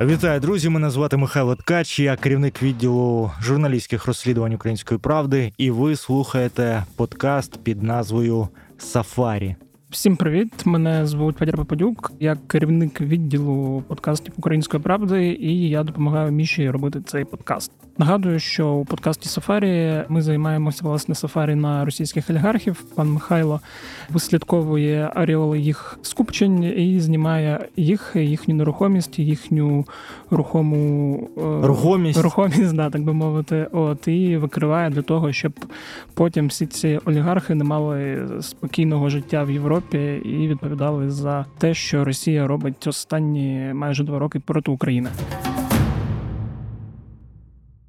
Вітаю, друзі! Мене звати Михайло Ткач, я керівник відділу журналістських розслідувань Української правди, і ви слухаєте подкаст під назвою Сафарі. Всім привіт! Мене звуть Федір Попадюк, я керівник відділу подкастів Української правди, і я допомагаю Міші робити цей подкаст. Нагадую, що у подкасті Сафарі ми займаємося власне сафарі на російських олігархів. Пан Михайло вислідковує аріоли їх скупчень і знімає їх, їхню нерухомість, їхню рухому е, рухомість, рухомість, да, так би мовити. От і викриває для того, щоб потім всі ці олігархи не мали спокійного життя в Європі і відповідали за те, що Росія робить останні майже два роки проти України.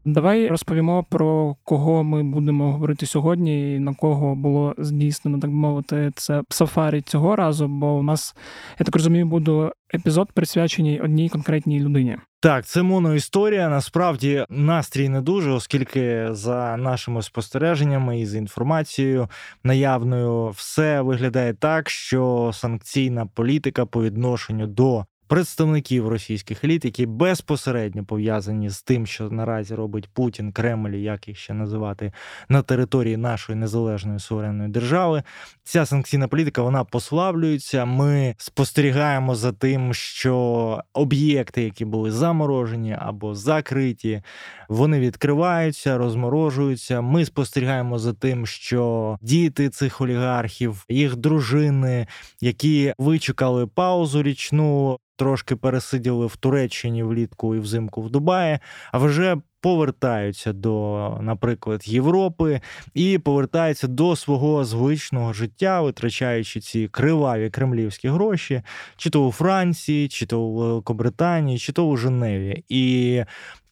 Давай розповімо про кого ми будемо говорити сьогодні, і на кого було здійснено, так мовити, це сафарі цього разу. Бо у нас, я так розумію, буде епізод присвячений одній конкретній людині. Так, це моноісторія. Насправді настрій не дуже, оскільки за нашими спостереженнями і за інформацією наявною все виглядає так, що санкційна політика по відношенню до представників російських еліт, які безпосередньо пов'язані з тим, що наразі робить Путін, Кремль, як їх ще називати, на території нашої незалежної суверенної держави. Ця санкційна політика вона послаблюється. Ми спостерігаємо за тим, що об'єкти, які були заморожені або закриті, вони відкриваються, розморожуються. Ми спостерігаємо за тим, що діти цих олігархів, їх дружини, які вичекали паузу річну трошки пересиділи в Туреччині влітку і взимку в Дубаї, а вже повертаються до, наприклад, Європи і повертаються до свого звичного життя, витрачаючи ці криваві кремлівські гроші, чи то у Франції, чи то у Великобританії, чи то у Женеві. І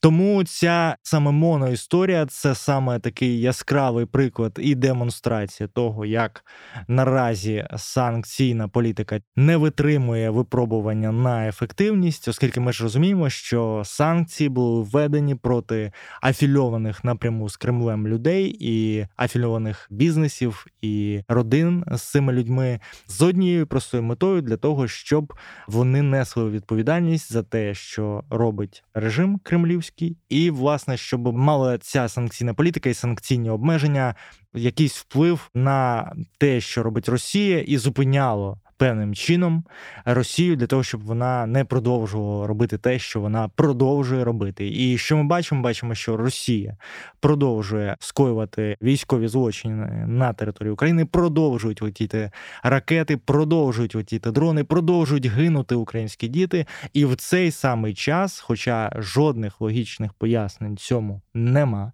тому ця саме моноісторія це саме такий яскравий приклад і демонстрація того, як наразі санкційна політика не витримує випробування на ефективність, оскільки ми ж розуміємо, що санкції були введені проти афільованих напряму з Кремлем людей і афільованих бізнесів і родин з цими людьми з однією простою метою для того, щоб вони несли відповідальність за те, що робить режим кремлівський. І власне, щоб мала ця санкційна політика і санкційні обмеження якийсь вплив на те, що робить Росія, і зупиняло певним чином Росію для того, щоб вона не продовжувала робити те, що вона продовжує робити. І що ми бачимо? Бачимо, що Росія продовжує скоювати військові злочини на території України, продовжують летіти ракети, продовжують летіти дрони, продовжують гинути українські діти. І в цей самий час, хоча жодних логічних пояснень цьому нема.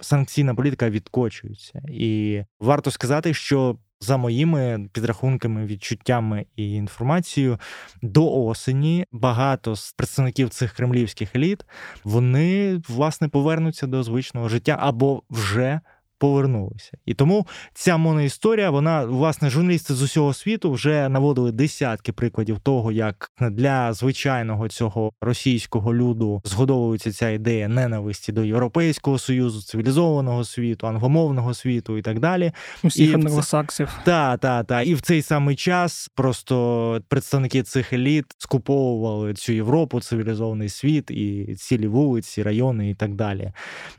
Санкційна політика відкочується, і варто сказати, що за моїми підрахунками, відчуттями і інформацією, до осені багато з представників цих кремлівських еліт вони власне повернуться до звичного життя або вже повернулися. І тому ця моноісторія, вона, власне, журналісти з усього світу вже наводили десятки прикладів того, як для звичайного цього російського люду згодовується ця ідея ненависті до Європейського союзу, цивілізованого світу, англомовного світу і так далі. Усіх англосаксів. Так, так, так. І в цей самий час просто представники цих еліт скуповували цю Європу, цивілізований світ і цілі вулиці, райони і так далі.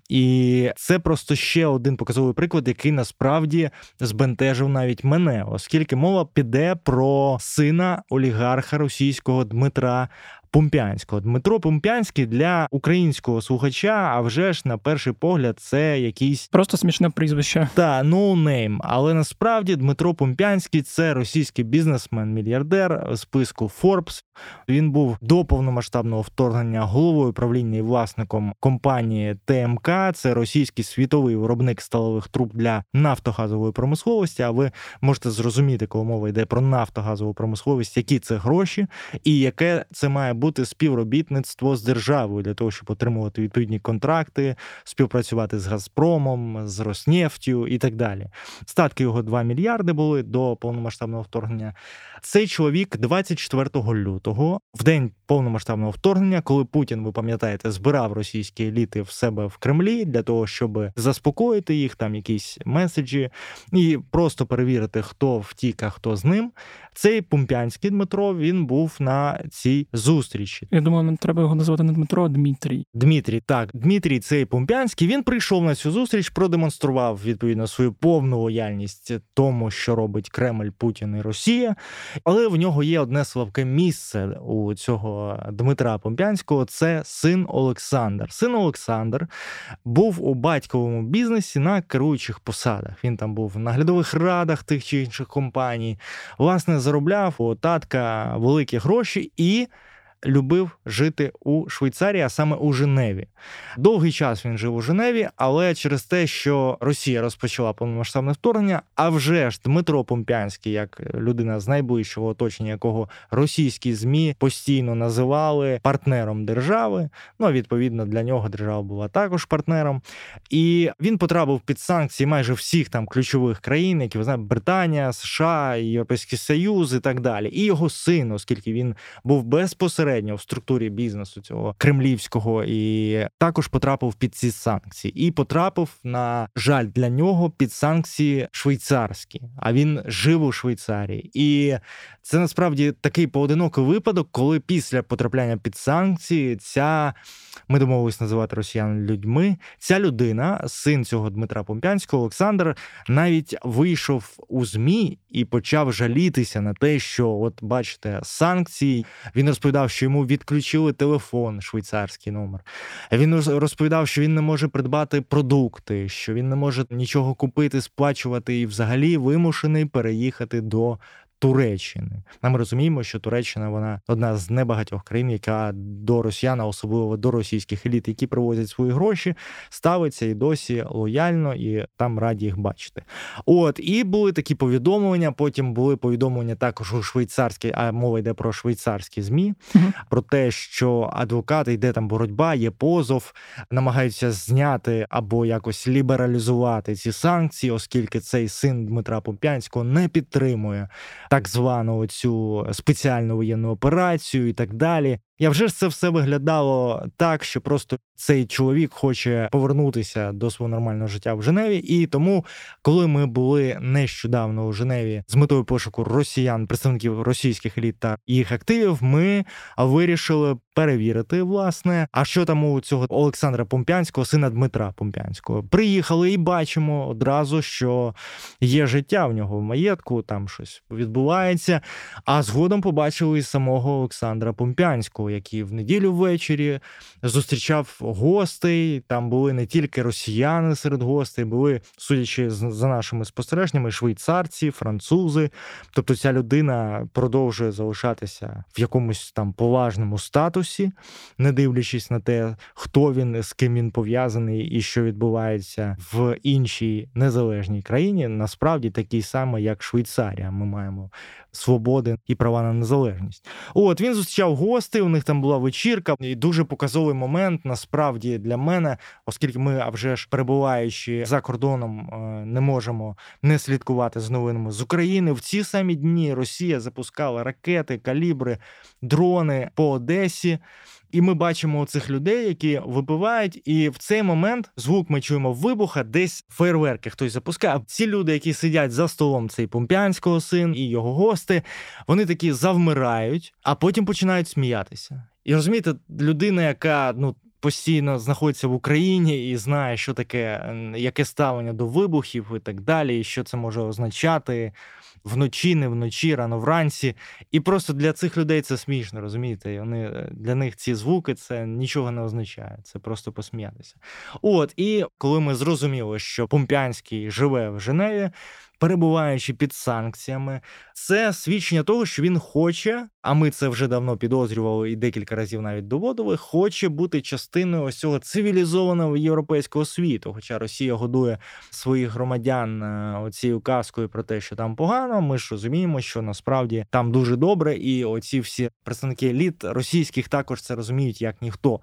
І це просто ще один показник показовий приклад, який насправді збентежив навіть мене, оскільки мова піде про сина олігарха російського Дмитра Пумпянського. Дмитро Пумпянський для українського слухача, а вже ж на перший погляд, це якийсь просто смішне прізвище. Та no name. Але насправді Дмитро Пумпянський це російський бізнесмен, мільярдер списку Forbes. Він був до повномасштабного вторгнення головою правління і власником компанії ТМК. Це російський світовий виробник сталових труб для нафтогазової промисловості. А ви можете зрозуміти, коли мова йде про нафтогазову промисловість, які це гроші, і яке це має бути співробітництво з державою для того, щоб отримувати відповідні контракти, співпрацювати з Газпромом, з Роснефтю і так далі. Статки його 2 мільярди були до повномасштабного вторгнення. Цей чоловік 24 лютого, в день повномасштабного вторгнення, коли Путін, ви пам'ятаєте, збирав російські еліти в себе в Кремлі для того, щоб заспокоїти їх, там якісь меседжі, і просто перевірити, хто втік, а хто з ним. Цей Пумпянський Дмитро він був на цій зустрічі зустрічі. Я думаю, нам треба його називати не Дмитро, а Дмитрій. Дмитрій, так, Дмитрій цей Помпянський. Він прийшов на цю зустріч, продемонстрував відповідно свою повну лояльність тому, що робить Кремль, Путін і Росія. Але в нього є одне слабке місце у цього Дмитра Помпянського. Це син Олександр. Син Олександр був у батьковому бізнесі на керуючих посадах. Він там був в наглядових радах тих чи інших компаній. Власне, заробляв у татка великі гроші і любив жити у Швейцарії, а саме у Женеві. Довгий час він жив у Женеві, але через те, що Росія розпочала повномасштабне вторгнення, а вже ж Дмитро Помпянський, як людина з найближчого оточення, якого російські змі постійно називали партнером держави. Ну відповідно для нього держава була також партнером. І він потрапив під санкції майже всіх там ключових країн, які ви знаєте, Британія, США, Європейський Союз і так далі. І його син, оскільки він був безпосередньо безпосередньо в структурі бізнесу цього кремлівського і також потрапив під ці санкції, і потрапив на жаль для нього під санкції швейцарські. А він жив у Швейцарії, і це насправді такий поодинокий випадок, коли після потрапляння під санкції ця ми домовились називати росіян людьми. Ця людина, син цього Дмитра Помпянського, Олександр, навіть вийшов у змі і почав жалітися на те, що, от бачите, санкції. Він розповідав, що йому відключили телефон, швейцарський номер. Він розповідав, що він не може придбати продукти, що він не може нічого купити, сплачувати і взагалі вимушений переїхати до Туреччини. Ми розуміємо, що Туреччина вона одна з небагатьох країн, яка до росіян, особливо до російських еліт, які привозять свої гроші, ставиться і досі лояльно, і там раді їх бачити. От і були такі повідомлення. Потім були повідомлення також у швейцарській, а мова йде про швейцарські змі, угу. про те, що адвокати йде там боротьба, є позов, намагаються зняти або якось лібералізувати ці санкції, оскільки цей син Дмитра Попянського не підтримує так звану цю спеціальну воєнну операцію і так далі. Я вже ж це все виглядало так, що просто цей чоловік хоче повернутися до свого нормального життя в Женеві. І тому, коли ми були нещодавно у Женеві з метою пошуку росіян, представників російських еліт та їх активів, ми вирішили перевірити, власне, а що там у цього Олександра Помпянського, сина Дмитра Помпянського. Приїхали і бачимо одразу, що є життя в нього в маєтку, там щось відбувається. А згодом побачили і самого Олександра Помпянського який в неділю ввечері зустрічав гостей. Там були не тільки росіяни серед гостей, були, судячи за нашими спостереженнями, швейцарці, французи. Тобто ця людина продовжує залишатися в якомусь там поважному статусі, не дивлячись на те, хто він, з ким він пов'язаний і що відбувається в іншій незалежній країні. Насправді такий самий, як Швейцарія. Ми маємо свободи і права на незалежність. От він зустрічав гостей. У них там була вечірка, і дуже показовий момент насправді для мене, оскільки ми, а вже ж перебуваючи за кордоном, е, не можемо не слідкувати з новинами з України. В ці самі дні Росія запускала ракети, калібри, дрони по Одесі. І ми бачимо цих людей, які випивають, і в цей момент звук ми чуємо вибуха, десь фейерверки хтось запускає. Ці люди, які сидять за столом, цей Помпянського син і його гости, вони такі завмирають, а потім починають сміятися. І розумієте, людина, яка ну. Постійно знаходиться в Україні і знає, що таке, яке ставлення до вибухів і так далі, і що це може означати вночі, не вночі, рано вранці. І просто для цих людей це смішно, розумієте? Вони е, Для них ці звуки це нічого не означає, це просто посміятися. От, і коли ми зрозуміли, що Помпянський живе в Женеві, перебуваючи під санкціями, це свідчення того, що він хоче, а ми це вже давно підозрювали і декілька разів навіть доводили, хоче бути частиною ось цього цивілізованого європейського світу. Хоча Росія годує своїх громадян е, оцією казкою про те, що там погано. Ми ж розуміємо, що насправді там дуже добре, і оці всі представники еліт російських також це розуміють як ніхто.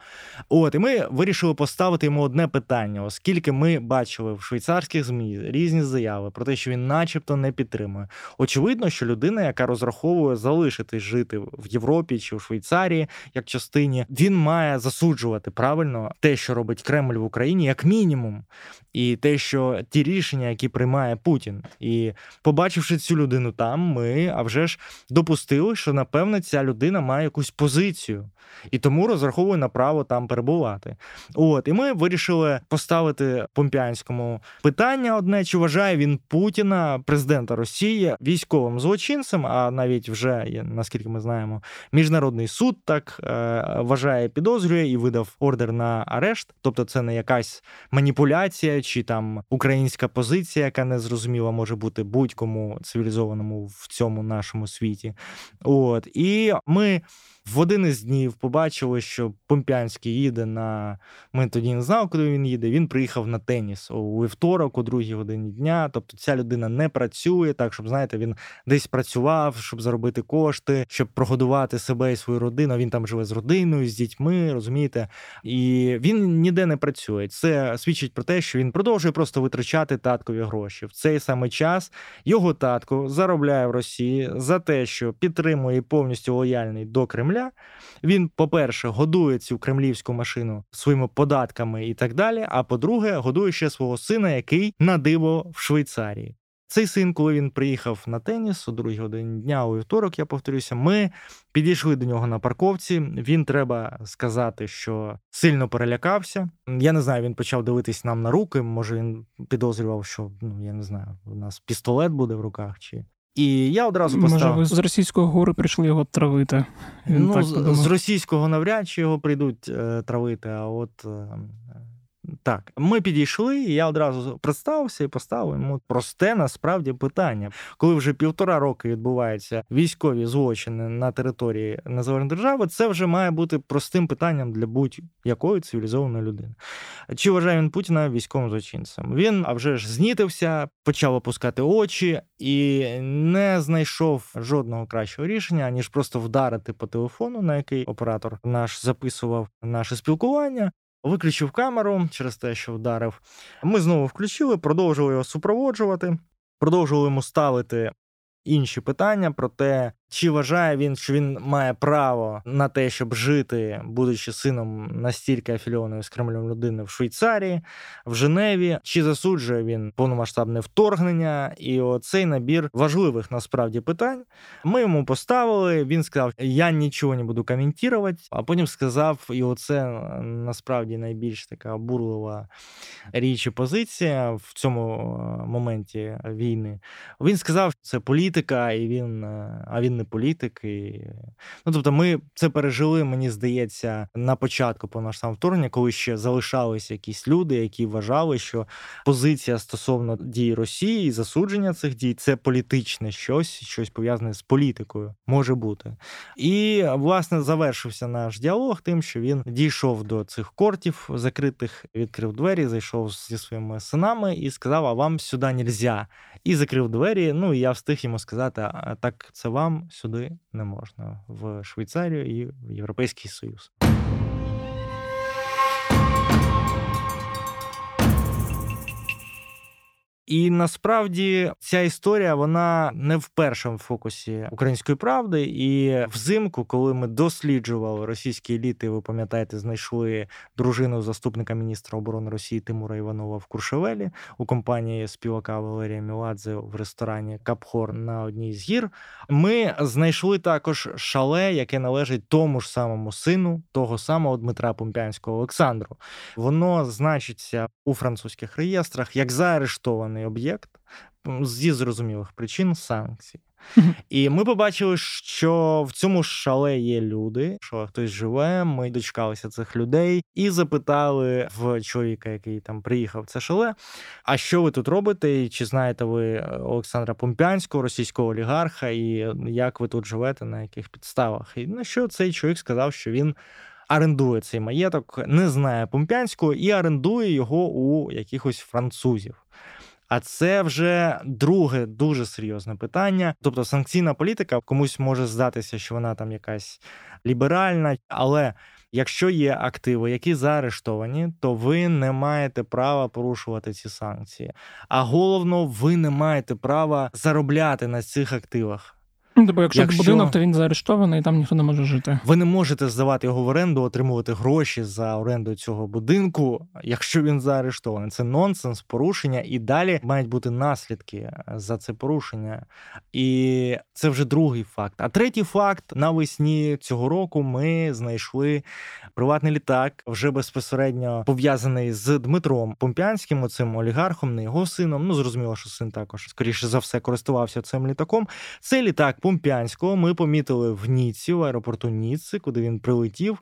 От і ми вирішили поставити йому одне питання, оскільки ми бачили в швейцарських змі різні заяви про те, що він, начебто, не підтримує. Очевидно, що людина, яка розраховує залишитись жити жити в Європі чи в Швейцарії як частині. Він має засуджувати правильно те, що робить Кремль в Україні, як мінімум, і те, що ті рішення, які приймає Путін, і побачивши цю людину там, ми а вже ж допустили, що напевно ця людина має якусь позицію і тому розраховує на право там перебувати. От і ми вирішили поставити Помпіанському питання одне: чи вважає він Путіна, президента Росії, військовим злочинцем? А навіть вже наскільки ми знаємо, міжнародний суд так е, вважає, підозрює і видав ордер на арешт. Тобто, це не якась маніпуляція чи там українська позиція, яка не зрозуміла може бути будь-кому цивілізованому в цьому нашому світі. От і ми в один із днів побачили, що Помпянський їде на. Ми тоді не знали, куди він їде. Він приїхав на теніс у вівторок, у другій годині дня. Тобто ця людина не працює, так щоб знаєте, він десь працював, щоб заробити кошти, щоб прогодувати себе і свою родину. Він там живе з родиною, з дітьми, розумієте? І він ніде не працює. Це свідчить про те, що він продовжує просто витрачати таткові гроші. В цей самий час його татко заробляє в Росії за те, що підтримує повністю лояльний до Кремля. Кремля. Він, по-перше, годує цю кремлівську машину своїми податками і так далі. А по-друге, годує ще свого сина, який на диво в Швейцарії. Цей син, коли він приїхав на теніс у другій годині дня у вівторок, я повторюся, ми підійшли до нього на парковці. Він треба сказати, що сильно перелякався. Я не знаю, він почав дивитись нам на руки. Може, він підозрював, що ну я не знаю, у нас пістолет буде в руках чи і я одразу поставив... Може, ви з російського гори прийшли його травити. Він ну, так з російського навряд чи його прийдуть е, травити, а от е, так, ми підійшли, і я одразу представився і поставив йому просте насправді питання. Коли вже півтора роки відбуваються військові злочини на території незалежної держави, це вже має бути простим питанням для будь-якої цивілізованої людини. Чи вважає він Путіна військовим злочинцем? Він а вже ж знітився, почав опускати очі і не знайшов жодного кращого рішення, ніж просто вдарити по телефону, на який оператор наш записував наше спілкування. Виключив камеру через те, що вдарив. Ми знову включили, продовжували його супроводжувати, продовжували йому ставити інші питання про те, чи вважає він, що він має право на те, щоб жити, будучи сином настільки афільованої з Кремлем людини в Швейцарії, в Женеві, чи засуджує він повномасштабне вторгнення? І оцей набір важливих насправді питань ми йому поставили. Він сказав: Я нічого не буду коментувати, а потім сказав, і оце насправді найбільш така бурлива річ і позиція в цьому е, моменті війни. Він сказав, що це політика, і він е, а він не політик. І... Ну, Тобто, ми це пережили, мені здається, на початку повномасштабного вторгнення, коли ще залишалися якісь люди, які вважали, що позиція стосовно дій Росії засудження цих дій це політичне щось, щось пов'язане з політикою може бути. І власне завершився наш діалог тим, що він дійшов до цих кортів закритих, відкрив двері, зайшов зі своїми синами і сказав: А вам сюди нельзя. І закрив двері. Ну і я встиг йому сказати: а так це вам сюди не можна в Швейцарію і в Європейський Союз. І насправді ця історія вона не в першому фокусі української правди. І взимку, коли ми досліджували російські еліти, ви пам'ятаєте, знайшли дружину заступника міністра оборони Росії Тимура Іванова в Куршевелі у компанії співака Валерія Міладзе в ресторані Капхор на одній з гір. Ми знайшли також шале, яке належить тому ж самому сину, того самого Дмитра Помпянського Олександру. Воно значиться у французьких реєстрах як заарештований певний об'єкт зі зрозумілих причин санкцій. І ми побачили, що в цьому шале є люди, що хтось живе. Ми дочекалися цих людей і запитали в чоловіка, який там приїхав в це шале. А що ви тут робите? І Чи знаєте ви е, Олександра Помпянського, російського олігарха, і як ви тут живете, на яких підставах? І на що цей чоловік сказав, що він. Орендує цей маєток, не знає Помпянського і орендує його у якихось французів. А це вже друге дуже серйозне питання. Тобто санкційна політика комусь може здатися, що вона там якась ліберальна, але. Якщо є активи, які заарештовані, то ви не маєте права порушувати ці санкції. А головно, ви не маєте права заробляти на цих активах. Тобто, якщо, якщо будинок, то він заарештований, і там ніхто не може жити. Ви не можете здавати його в оренду, отримувати гроші за оренду цього будинку, якщо він заарештований. Це нонсенс, порушення, і далі мають бути наслідки за це порушення. І це вже другий факт. А третій факт навесні цього року ми знайшли приватний літак, вже безпосередньо пов'язаний з Дмитром Помпянським, оцим олігархом, не його сином. Ну зрозуміло, що син також скоріше за все користувався цим літаком. Цей літак Помпянського ми помітили в Ніці, в аеропорту Ніци, куди він прилетів.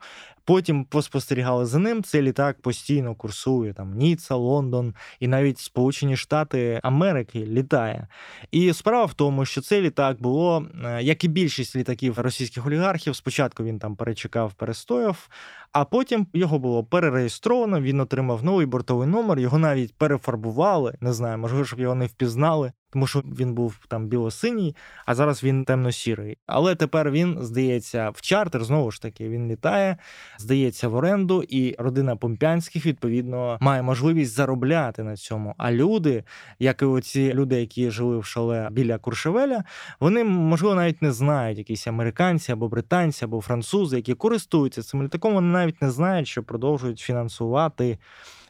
Потім поспостерігали за ним. Цей літак постійно курсує там Ніца, Лондон і навіть Сполучені Штати Америки літає. І справа в тому, що цей літак було, е, як і більшість літаків російських олігархів, спочатку він там перечекав, перестояв, а потім його було перереєстровано. Він отримав новий бортовий номер. Його навіть перефарбували. Не знаю, можливо, щоб його не впізнали тому що він був там білосиній, а зараз він темно-сірий. Але тепер він здається в чартер. Знову ж таки, він літає, здається в оренду, і родина Помпянських відповідно має можливість заробляти на цьому. А люди, як і оці люди, які жили в шале біля Куршевеля, вони можливо навіть не знають якісь американці або британці, або французи, які користуються цим літаком. Вони навіть не знають, що продовжують фінансувати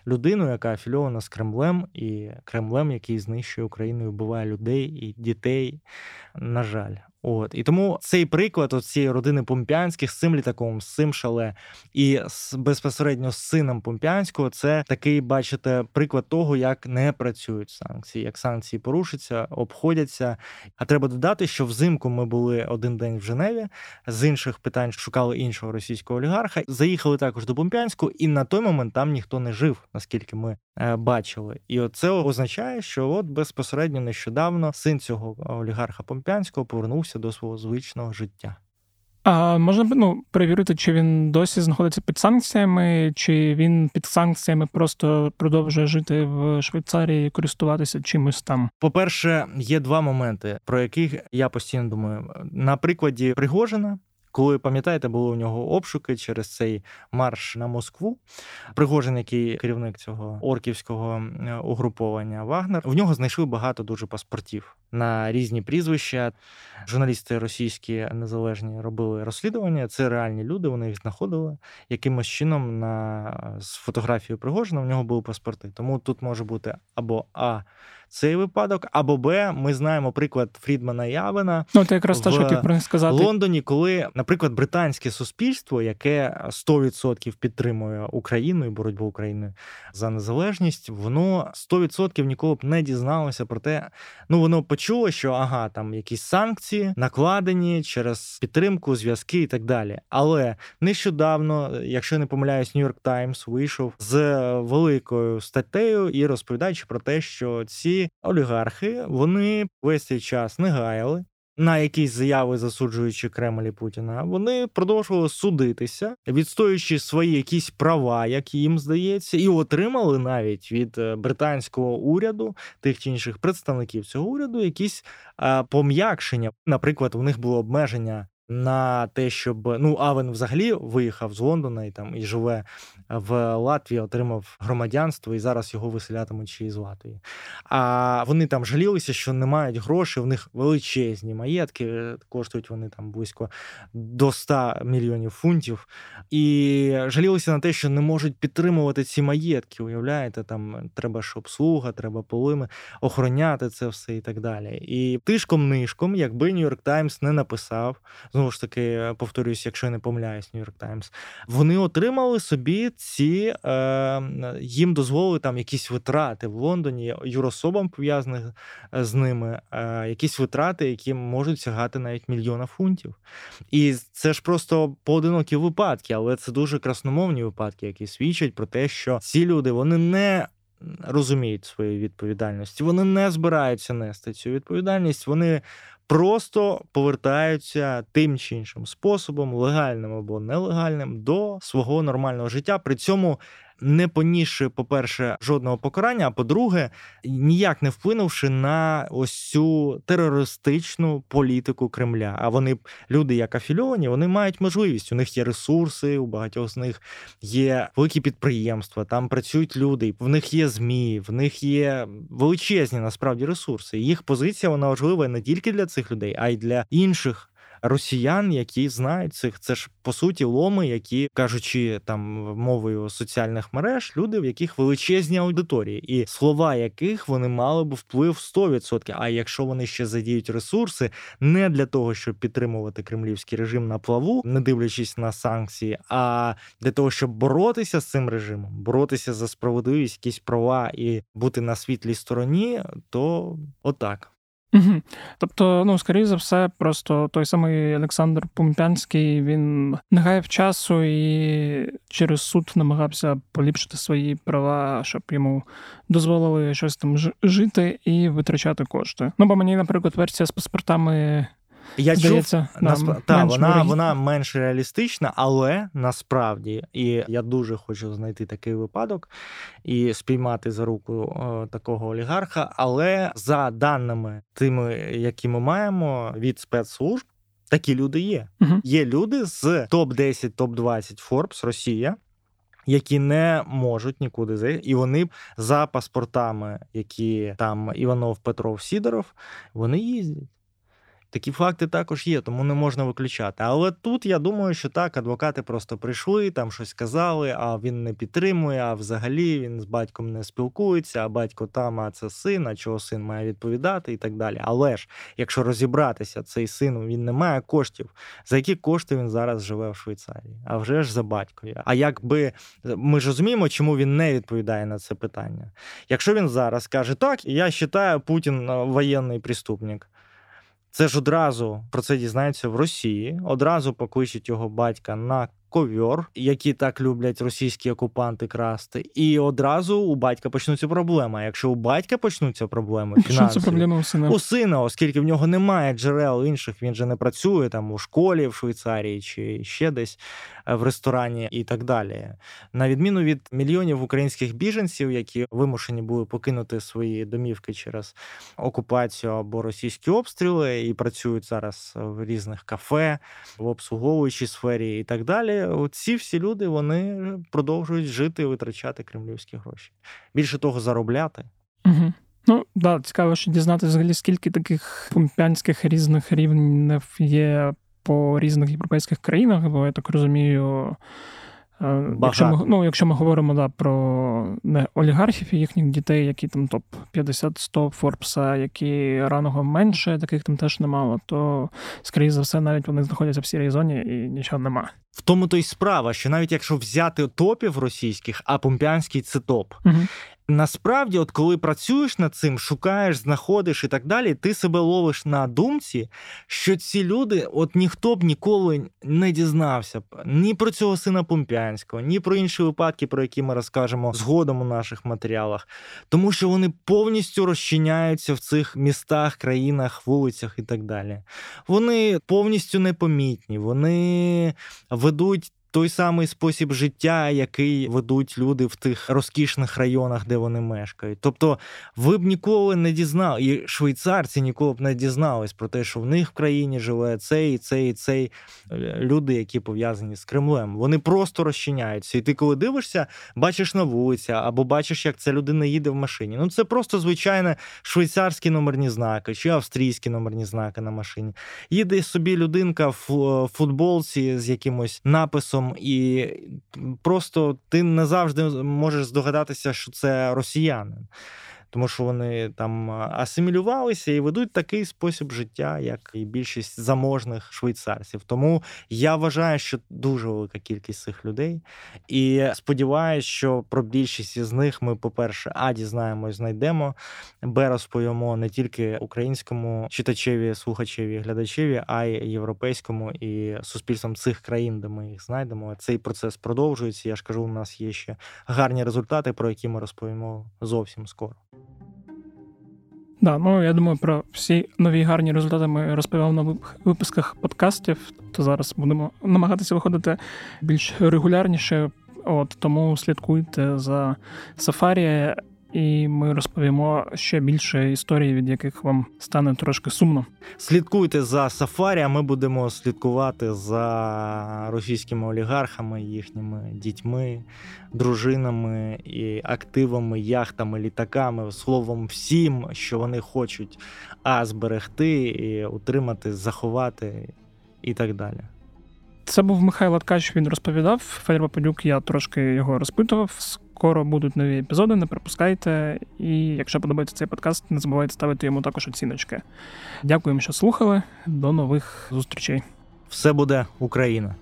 людину, яка афільована з Кремлем, і Кремлем, який знищує Україну, і вбиває людей і дітей. На жаль, От і тому цей приклад от цієї родини Помпянських з цим літаком, з цим шале, і з безпосередньо з сином Помпянського, це такий, бачите, приклад того, як не працюють санкції, як санкції порушаться, обходяться. А треба додати, що взимку ми були один день в Женеві, з інших питань шукали іншого російського олігарха. Заїхали також до Помпянського, і на той момент там ніхто не жив, наскільки ми е, бачили. І це означає, що от безпосередньо нещодавно син цього олігарха Помпянського повернувся повернувся до свого звичного життя. А можна ну, перевірити, чи він досі знаходиться під санкціями, чи він під санкціями просто продовжує жити в Швейцарії і користуватися чимось там? По-перше, є два моменти, про яких я постійно думаю. На прикладі Пригожина, коли пам'ятаєте, були у нього обшуки через цей марш на Москву. Пригожин, який керівник цього орківського угруповання Вагнер, в нього знайшли багато дуже паспортів на різні прізвища. Журналісти російські незалежні робили розслідування. Це реальні люди. Вони їх знаходили якимось чином на з фотографією Пригожина. В нього були паспорти. Тому тут може бути або а цей випадок. Або Б, ми знаємо приклад Фрідмана Явена ну, ти якраз те, що хотів про сказати. Лондоні, коли, наприклад, британське суспільство, яке 100% підтримує Україну і боротьбу України за незалежність, воно 100% ніколи б не дізналося про те, ну воно почуло, що ага, там якісь санкції накладені через підтримку, зв'язки і так далі. Але нещодавно, якщо не помиляюсь, Нью-Йорк Таймс вийшов з великою статтею і розповідаючи про те, що ці олігархи вони весь цей час не гаяли. На якісь заяви, засуджуючи Кремль і Путіна, вони продовжували судитися, відстоюючи свої якісь права, як їм здається, і отримали навіть від е, британського уряду тих чи інших представників цього уряду якісь а, пом'якшення. Наприклад, у них було обмеження на те, щоб ну Авен взагалі виїхав з Лондона і там і живе в Латвії, отримав громадянство, і зараз його виселятимуть ще із Латвії. А вони там жалілися, що не мають грошей, в них величезні маєтки, коштують вони там близько до 100 мільйонів фунтів. І жалілися на те, що не можуть підтримувати ці маєтки. Уявляєте, там треба ж обслуга, треба полими, охороняти це все і так далі. І тишком-нишком, якби Нью-Йорк Таймс не написав знову ж таки, повторюсь, якщо я не помиляюсь, Нью-Йорк Таймс, вони отримали собі ці, е, їм дозволили там якісь витрати в Лондоні, юрособам пов'язаних е, з ними, е, якісь витрати, які можуть сягати навіть мільйона фунтів. І це ж просто поодинокі випадки, але це дуже красномовні випадки, які свідчать про те, що ці люди вони не. Розуміють свою відповідальність, вони не збираються нести цю відповідальність. Вони просто повертаються тим чи іншим способом, легальним або нелегальним, до свого нормального життя. При цьому не понісши, по-перше, жодного покарання, а по-друге, ніяк не вплинувши на ось цю терористичну політику Кремля. А вони люди, як афільовані, вони мають можливість. У них є ресурси, у багатьох з них є великі підприємства, там працюють люди, в них є змі, в них є величезні насправді ресурси. Їх позиція вона важлива не тільки для цих людей, а й для інших росіян, які знають цих. Це ж по суті ломи, які кажучи там мовою соціальних мереж, люди, в яких величезні аудиторії, і слова яких вони мали б вплив 100%. А якщо вони ще задіють ресурси, не для того, щоб підтримувати кремлівський режим на плаву, не дивлячись на санкції, а для того, щоб боротися з цим режимом, боротися за справедливість, якісь права і бути на світлій стороні, то отак. Угу. Тобто, ну, скоріше за все, просто той самий Олександр Пумпянський він не гаяв часу і через суд намагався поліпшити свої права, щоб йому дозволили щось там жити і витрачати кошти. Ну, бо мені, наприклад, версія з паспортами я Здається, чув, насп... та, вона вона менш реалістична, але насправді, і я дуже хочу знайти такий випадок і спіймати за руку о, такого олігарха. Але за даними тими, які ми маємо від спецслужб, такі люди є. Угу. Є люди з топ 10 топ 20 Forbes Росія. Які не можуть нікуди зайти, і вони за паспортами, які там Іванов, Петров, Сідоров, вони їздять. Такі факти також є, тому не можна виключати. Але тут я думаю, що так, адвокати просто прийшли, там щось сказали, а він не підтримує, а взагалі він з батьком не спілкується, а батько там, а це син, а чого син має відповідати і так далі. Але ж, якщо розібратися, цей син він не має коштів, за які кошти він зараз живе в Швейцарії, а вже ж за батькою. А якби ми ж розуміємо, чому він не відповідає на це питання? Якщо він зараз каже, так, я вважаю Путін воєнний преступник. Це ж одразу про це дізнається в Росії. Одразу покличуть його батька на ковьор, які так люблять російські окупанти красти, і одразу у батька почнуться проблеми. А якщо у батька почнуться проблеми, фінансові, проблеми у сина у сина, оскільки в нього немає джерел інших, він же не працює там у школі в Швейцарії чи ще десь е, в ресторані і так далі. На відміну від мільйонів українських біженців, які вимушені були покинути свої домівки через окупацію або російські обстріли, і працюють зараз в різних кафе, в обслуговуючій сфері і так далі ці всі люди вони продовжують жити і витрачати кремлівські гроші. Більше того, заробляти. Угу. Ну да, цікаво, що дізнатися взагалі, скільки таких помпянських різних рівнів є по різних європейських країнах, бо я так розумію. Багато. Якщо ми ну, якщо ми говоримо да, про не олігархів і їхніх дітей, які там топ 50 100 Форбса, які раного менше, таких там теж немало, то скоріше за все, навіть вони знаходяться в сірій зоні і нічого нема. В тому то й справа, що навіть якщо взяти топів російських, а Помпянський це топ. Угу. Насправді, от коли працюєш над цим, шукаєш, знаходиш і так далі, ти себе ловиш на думці, що ці люди, от ніхто б ніколи не дізнався б ні про цього сина Помпянського, ні про інші випадки, про які ми розкажемо згодом у наших матеріалах, тому що вони повністю розчиняються в цих містах, країнах, вулицях і так далі. Вони повністю непомітні, вони ведуть той самий спосіб життя, який ведуть люди в тих розкішних районах, де вони мешкають. Тобто, ви б ніколи не дізнали, і швейцарці ніколи б не дізнались про те, що в них в країні живе цей, цей, цей е, люди, які пов'язані з Кремлем. Вони просто розчиняються. І ти, коли дивишся, бачиш на вулиці, або бачиш, як ця людина їде в машині. Ну це просто звичайне швейцарські номерні знаки чи австрійські номерні знаки на машині. Їде собі людинка в е, футболці з якимось написом і просто ти не завжди можеш здогадатися, що це росіянин тому що вони там асимілювалися і ведуть такий спосіб життя, як і більшість заможних швейцарців. Тому я вважаю, що дуже велика кількість цих людей. І сподіваюся, що про більшість із них ми, по-перше, а дізнаємось, знайдемо, б розповімо не тільки українському читачеві, слухачеві, глядачеві, а й європейському і суспільствам цих країн, де ми їх знайдемо. Цей процес продовжується. Я ж кажу, у нас є ще гарні результати, про які ми розповімо зовсім скоро. Да, ну я думаю, про всі нові гарні результати ми розповіли на випусках подкастів. То зараз будемо намагатися виходити більш регулярніше. От тому слідкуйте за Сафарі і ми розповімо ще більше історій, від яких вам стане трошки сумно. Слідкуйте за Сафарі, а ми будемо слідкувати за російськими олігархами, їхніми дітьми, дружинами і активами, яхтами, літаками, словом, всім, що вони хочуть а зберегти, і утримати, заховати і так далі. Це був Михайло Ткач, він розповідав. Федір Пападюк, я трошки його розпитував. Скоро будуть нові епізоди, не пропускайте. І якщо подобається цей подкаст, не забувайте ставити йому також оціночки. Дякуємо, що слухали. До нових зустрічей. Все буде Україна.